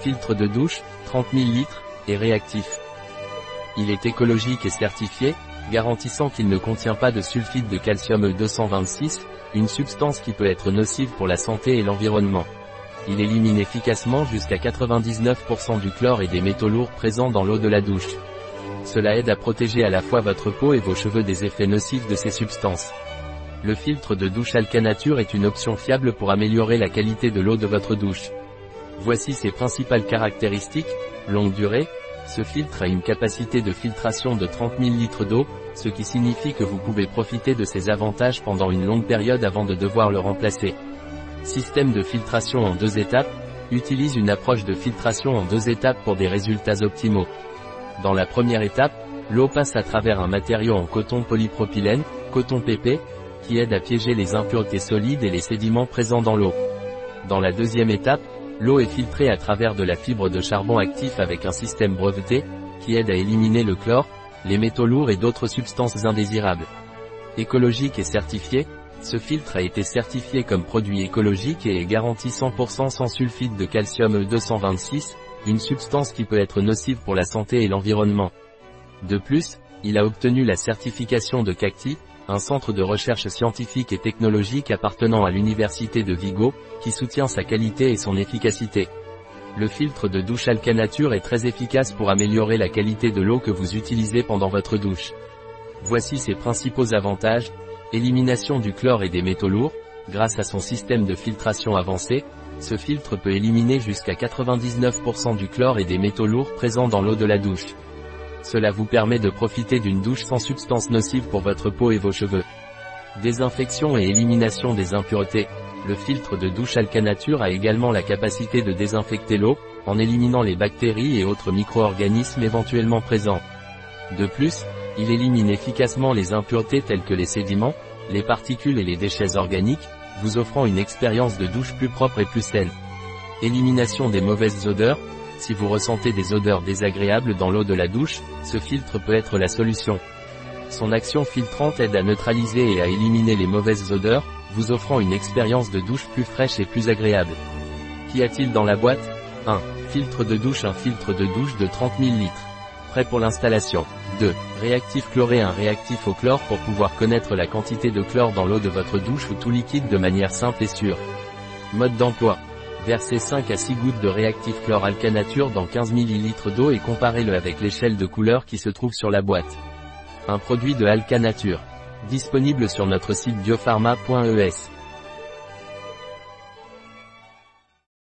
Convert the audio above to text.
Filtre de douche, 30 000 litres, et réactif. Il est écologique et certifié, garantissant qu'il ne contient pas de sulfite de calcium E226, une substance qui peut être nocive pour la santé et l'environnement. Il élimine efficacement jusqu'à 99% du chlore et des métaux lourds présents dans l'eau de la douche. Cela aide à protéger à la fois votre peau et vos cheveux des effets nocifs de ces substances. Le filtre de douche Alcanature est une option fiable pour améliorer la qualité de l'eau de votre douche. Voici ses principales caractéristiques, longue durée, ce filtre a une capacité de filtration de 30 000 litres d'eau, ce qui signifie que vous pouvez profiter de ses avantages pendant une longue période avant de devoir le remplacer. Système de filtration en deux étapes, utilise une approche de filtration en deux étapes pour des résultats optimaux. Dans la première étape, l'eau passe à travers un matériau en coton polypropylène, coton PP, qui aide à piéger les impuretés solides et les sédiments présents dans l'eau. Dans la deuxième étape, l'eau est filtrée à travers de la fibre de charbon actif avec un système breveté, qui aide à éliminer le chlore, les métaux lourds et d'autres substances indésirables. Écologique et certifié, ce filtre a été certifié comme produit écologique et est garanti 100% sans sulfite de calcium E226, une substance qui peut être nocive pour la santé et l'environnement. De plus, il a obtenu la certification de CACTI, un centre de recherche scientifique et technologique appartenant à l'université de Vigo, qui soutient sa qualité et son efficacité. Le filtre de douche Alcanature est très efficace pour améliorer la qualité de l'eau que vous utilisez pendant votre douche. Voici ses principaux avantages, élimination du chlore et des métaux lourds, grâce à son système de filtration avancé, ce filtre peut éliminer jusqu'à 99% du chlore et des métaux lourds présents dans l'eau de la douche. Cela vous permet de profiter d'une douche sans substances nocives pour votre peau et vos cheveux. Désinfection et élimination des impuretés. Le filtre de douche Alcanature a également la capacité de désinfecter l'eau, en éliminant les bactéries et autres micro-organismes éventuellement présents. De plus, il élimine efficacement les impuretés telles que les sédiments, les particules et les déchets organiques, vous offrant une expérience de douche plus propre et plus saine. Élimination des mauvaises odeurs, si vous ressentez des odeurs désagréables dans l'eau de la douche, ce filtre peut être la solution. Son action filtrante aide à neutraliser et à éliminer les mauvaises odeurs, vous offrant une expérience de douche plus fraîche et plus agréable. Qu'y a-t-il dans la boîte? 1. Filtre de douche Un filtre de douche de 30 000 litres. Prêt pour l'installation. 2. Réactif chloré Un réactif au chlore pour pouvoir connaître la quantité de chlore dans l'eau de votre douche ou tout liquide de manière simple et sûre. Mode d'emploi. Versez 5 à 6 gouttes de réactif chloralcanature dans 15 ml d'eau et comparez-le avec l'échelle de couleur qui se trouve sur la boîte. Un produit de Alcanature. Disponible sur notre site biopharma.es.